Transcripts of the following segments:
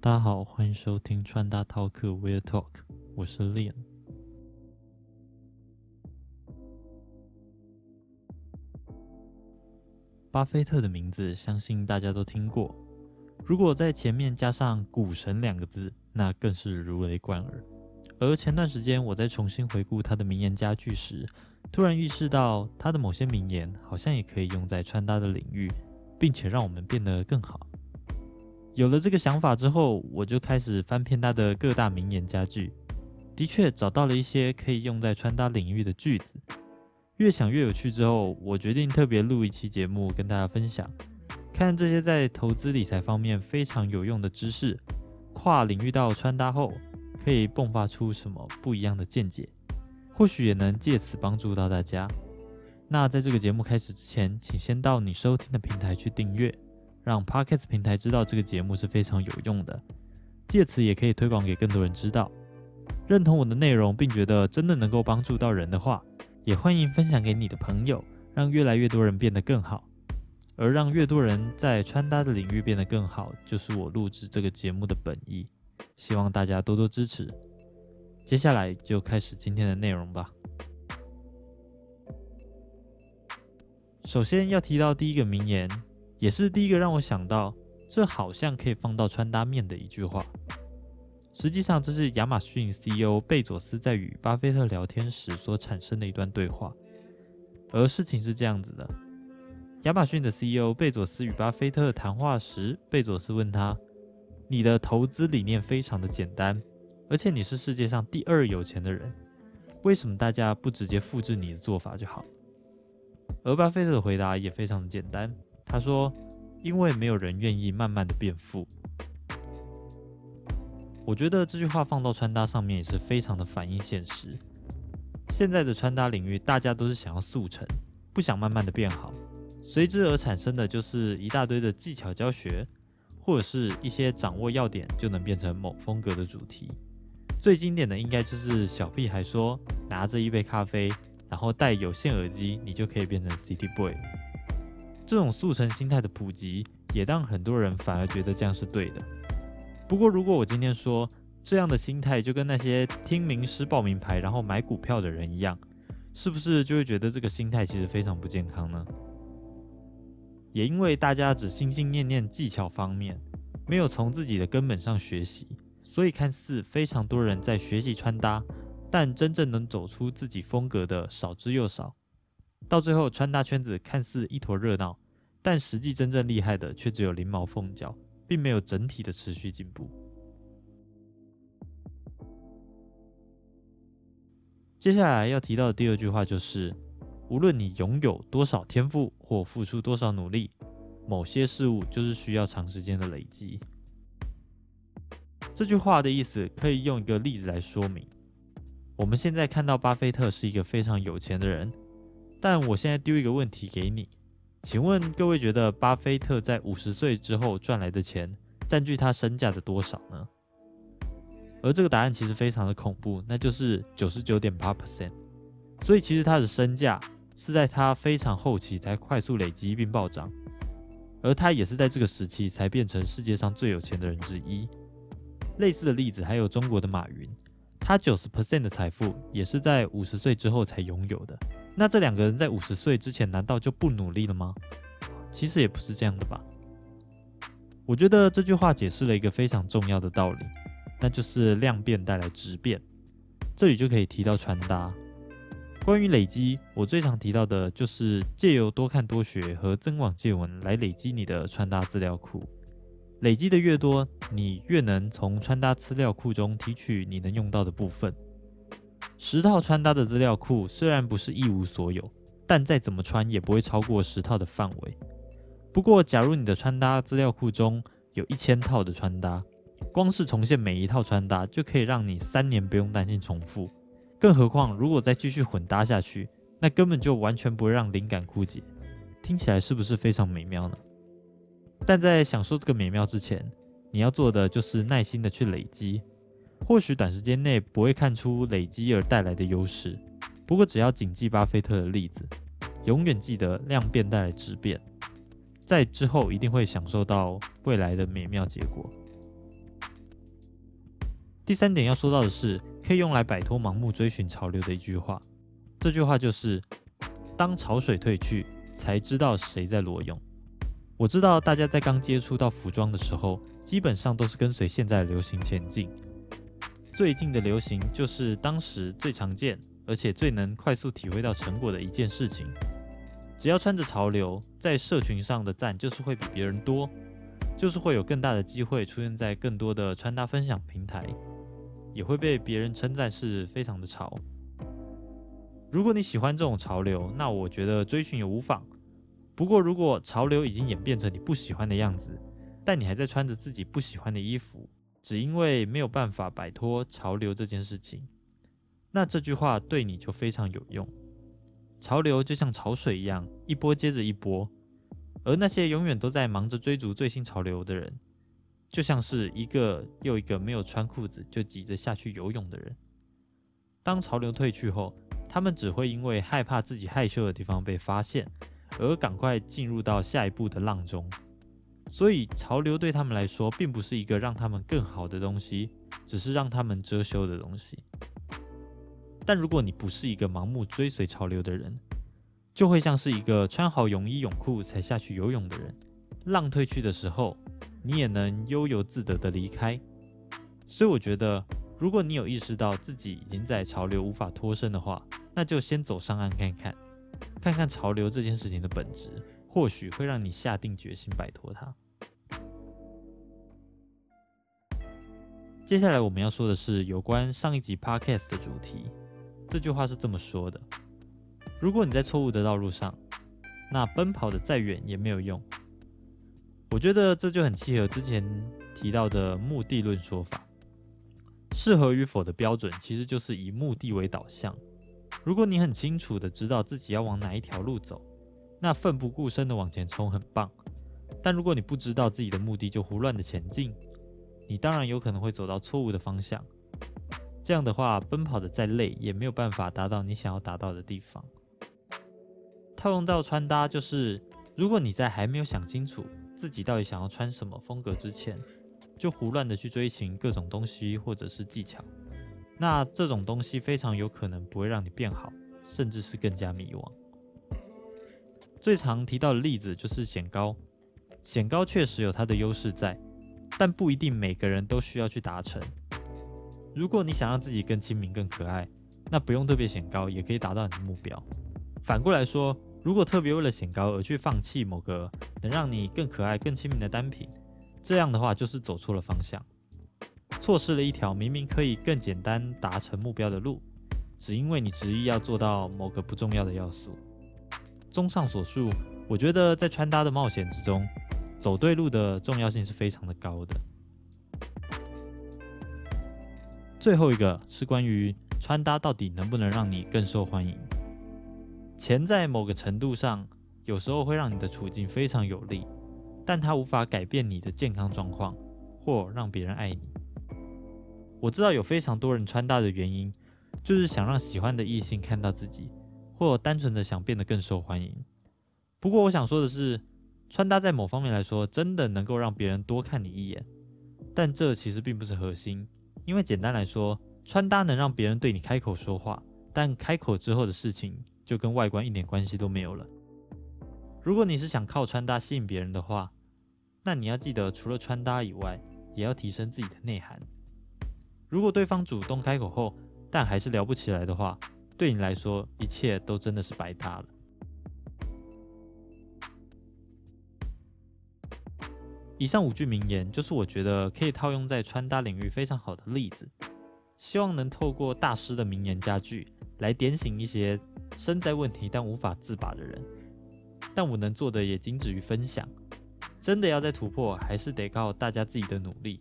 大家好，欢迎收听穿搭 Talk Wear Talk，我是 Liam。巴菲特的名字，相信大家都听过。如果在前面加上“股神”两个字，那更是如雷贯耳。而前段时间我在重新回顾他的名言佳句时，突然意识到他的某些名言好像也可以用在穿搭的领域，并且让我们变得更好。有了这个想法之后，我就开始翻遍他的各大名言佳句，的确找到了一些可以用在穿搭领域的句子。越想越有趣之后，我决定特别录一期节目跟大家分享，看这些在投资理财方面非常有用的知识，跨领域到穿搭后，可以迸发出什么不一样的见解，或许也能借此帮助到大家。那在这个节目开始之前，请先到你收听的平台去订阅，让 Podcast 平台知道这个节目是非常有用的，借此也可以推广给更多人知道。认同我的内容，并觉得真的能够帮助到人的话。也欢迎分享给你的朋友，让越来越多人变得更好，而让越多人在穿搭的领域变得更好，就是我录制这个节目的本意。希望大家多多支持。接下来就开始今天的内容吧。首先要提到第一个名言，也是第一个让我想到这好像可以放到穿搭面的一句话。实际上，这是亚马逊 CEO 贝佐斯在与巴菲特聊天时所产生的一段对话。而事情是这样子的：亚马逊的 CEO 贝佐斯与巴菲特谈话时，贝佐斯问他：“你的投资理念非常的简单，而且你是世界上第二有钱的人，为什么大家不直接复制你的做法就好？”而巴菲特的回答也非常的简单，他说：“因为没有人愿意慢慢的变富。”我觉得这句话放到穿搭上面也是非常的反映现实。现在的穿搭领域，大家都是想要速成，不想慢慢的变好，随之而产生的就是一大堆的技巧教学，或者是一些掌握要点就能变成某风格的主题。最经典的应该就是小屁孩说，拿着一杯咖啡，然后戴有线耳机，你就可以变成 City Boy。这种速成心态的普及，也让很多人反而觉得这样是对的。不过，如果我今天说这样的心态就跟那些听名师报名牌然后买股票的人一样，是不是就会觉得这个心态其实非常不健康呢？也因为大家只心心念念技巧方面，没有从自己的根本上学习，所以看似非常多人在学习穿搭，但真正能走出自己风格的少之又少。到最后，穿搭圈子看似一坨热闹，但实际真正厉害的却只有零毛凤角。并没有整体的持续进步。接下来要提到的第二句话就是：无论你拥有多少天赋或付出多少努力，某些事物就是需要长时间的累积。这句话的意思可以用一个例子来说明。我们现在看到巴菲特是一个非常有钱的人，但我现在丢一个问题给你。请问各位觉得巴菲特在五十岁之后赚来的钱占据他身价的多少呢？而这个答案其实非常的恐怖，那就是九十九点八 percent。所以其实他的身价是在他非常后期才快速累积并暴涨，而他也是在这个时期才变成世界上最有钱的人之一。类似的例子还有中国的马云，他九十 percent 的财富也是在五十岁之后才拥有的。那这两个人在五十岁之前难道就不努力了吗？其实也不是这样的吧。我觉得这句话解释了一个非常重要的道理，那就是量变带来质变。这里就可以提到穿搭。关于累积，我最常提到的就是借由多看多学和增广见闻来累积你的穿搭资料库。累积的越多，你越能从穿搭资料库中提取你能用到的部分。十套穿搭的资料库虽然不是一无所有，但再怎么穿也不会超过十套的范围。不过，假如你的穿搭资料库中有一千套的穿搭，光是重现每一套穿搭就可以让你三年不用担心重复。更何况，如果再继续混搭下去，那根本就完全不会让灵感枯竭。听起来是不是非常美妙呢？但在享受这个美妙之前，你要做的就是耐心的去累积。或许短时间内不会看出累积而带来的优势，不过只要谨记巴菲特的例子，永远记得量变带来质变，在之后一定会享受到未来的美妙结果。第三点要说到的是，可以用来摆脱盲目追寻潮流的一句话。这句话就是：“当潮水退去，才知道谁在裸泳。”我知道大家在刚接触到服装的时候，基本上都是跟随现在的流行前进。最近的流行就是当时最常见，而且最能快速体会到成果的一件事情。只要穿着潮流，在社群上的赞就是会比别人多，就是会有更大的机会出现在更多的穿搭分享平台。也会被别人称赞是非常的潮。如果你喜欢这种潮流，那我觉得追寻也无妨。不过，如果潮流已经演变成你不喜欢的样子，但你还在穿着自己不喜欢的衣服，只因为没有办法摆脱潮流这件事情，那这句话对你就非常有用。潮流就像潮水一样，一波接着一波，而那些永远都在忙着追逐最新潮流的人。就像是一个又一个没有穿裤子就急着下去游泳的人。当潮流退去后，他们只会因为害怕自己害羞的地方被发现，而赶快进入到下一步的浪中。所以，潮流对他们来说，并不是一个让他们更好的东西，只是让他们遮羞的东西。但如果你不是一个盲目追随潮流的人，就会像是一个穿好泳衣泳裤才下去游泳的人。浪退去的时候。你也能悠游自得的离开，所以我觉得，如果你有意识到自己已经在潮流无法脱身的话，那就先走上岸看看，看看潮流这件事情的本质，或许会让你下定决心摆脱它。接下来我们要说的是有关上一集 podcast 的主题。这句话是这么说的：如果你在错误的道路上，那奔跑的再远也没有用。我觉得这就很契合之前提到的目的论说法。适合与否的标准其实就是以目的为导向。如果你很清楚的知道自己要往哪一条路走，那奋不顾身的往前冲很棒。但如果你不知道自己的目的就胡乱的前进，你当然有可能会走到错误的方向。这样的话，奔跑的再累也没有办法达到你想要达到的地方。套用到穿搭，就是如果你在还没有想清楚。自己到底想要穿什么风格之前，就胡乱的去追寻各种东西或者是技巧，那这种东西非常有可能不会让你变好，甚至是更加迷惘。最常提到的例子就是显高，显高确实有它的优势在，但不一定每个人都需要去达成。如果你想让自己更亲民、更可爱，那不用特别显高也可以达到你的目标。反过来说。如果特别为了显高而去放弃某个能让你更可爱、更亲民的单品，这样的话就是走错了方向，错失了一条明明可以更简单达成目标的路，只因为你执意要做到某个不重要的要素。综上所述，我觉得在穿搭的冒险之中，走对路的重要性是非常的高的。最后一个是关于穿搭到底能不能让你更受欢迎。钱在某个程度上，有时候会让你的处境非常有利，但它无法改变你的健康状况，或让别人爱你。我知道有非常多人穿搭的原因，就是想让喜欢的异性看到自己，或单纯的想变得更受欢迎。不过我想说的是，穿搭在某方面来说，真的能够让别人多看你一眼，但这其实并不是核心。因为简单来说，穿搭能让别人对你开口说话，但开口之后的事情。就跟外观一点关系都没有了。如果你是想靠穿搭吸引别人的话，那你要记得，除了穿搭以外，也要提升自己的内涵。如果对方主动开口后，但还是聊不起来的话，对你来说，一切都真的是白搭了。以上五句名言，就是我觉得可以套用在穿搭领域非常好的例子。希望能透过大师的名言佳句，来点醒一些。身在问题但无法自拔的人，但我能做的也仅止于分享。真的要再突破，还是得靠大家自己的努力。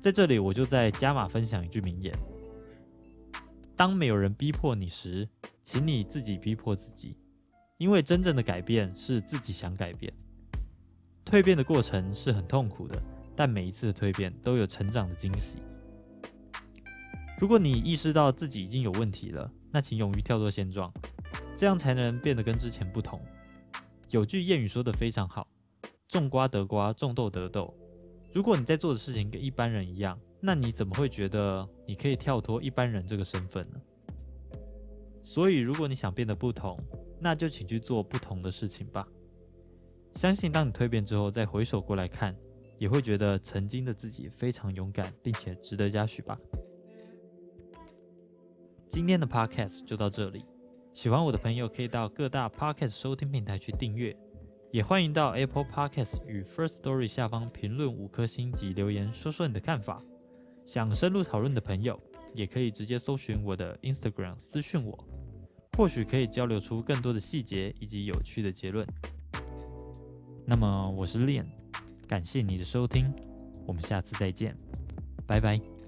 在这里，我就在加码分享一句名言：当没有人逼迫你时，请你自己逼迫自己，因为真正的改变是自己想改变。蜕变的过程是很痛苦的，但每一次的蜕变都有成长的惊喜。如果你意识到自己已经有问题了，那请勇于跳脱现状，这样才能变得跟之前不同。有句谚语说的非常好：“种瓜得瓜，种豆得豆。”如果你在做的事情跟一般人一样，那你怎么会觉得你可以跳脱一般人这个身份呢？所以，如果你想变得不同，那就请去做不同的事情吧。相信当你蜕变之后，再回首过来看，也会觉得曾经的自己非常勇敢，并且值得嘉许吧。今天的 podcast 就到这里，喜欢我的朋友可以到各大 podcast 收听平台去订阅，也欢迎到 Apple Podcast 与 First Story 下方评论五颗星及留言，说说你的看法。想深入讨论的朋友，也可以直接搜寻我的 Instagram 私讯我。或许可以交流出更多的细节以及有趣的结论。那么我是 Lian，感谢你的收听，我们下次再见，拜拜。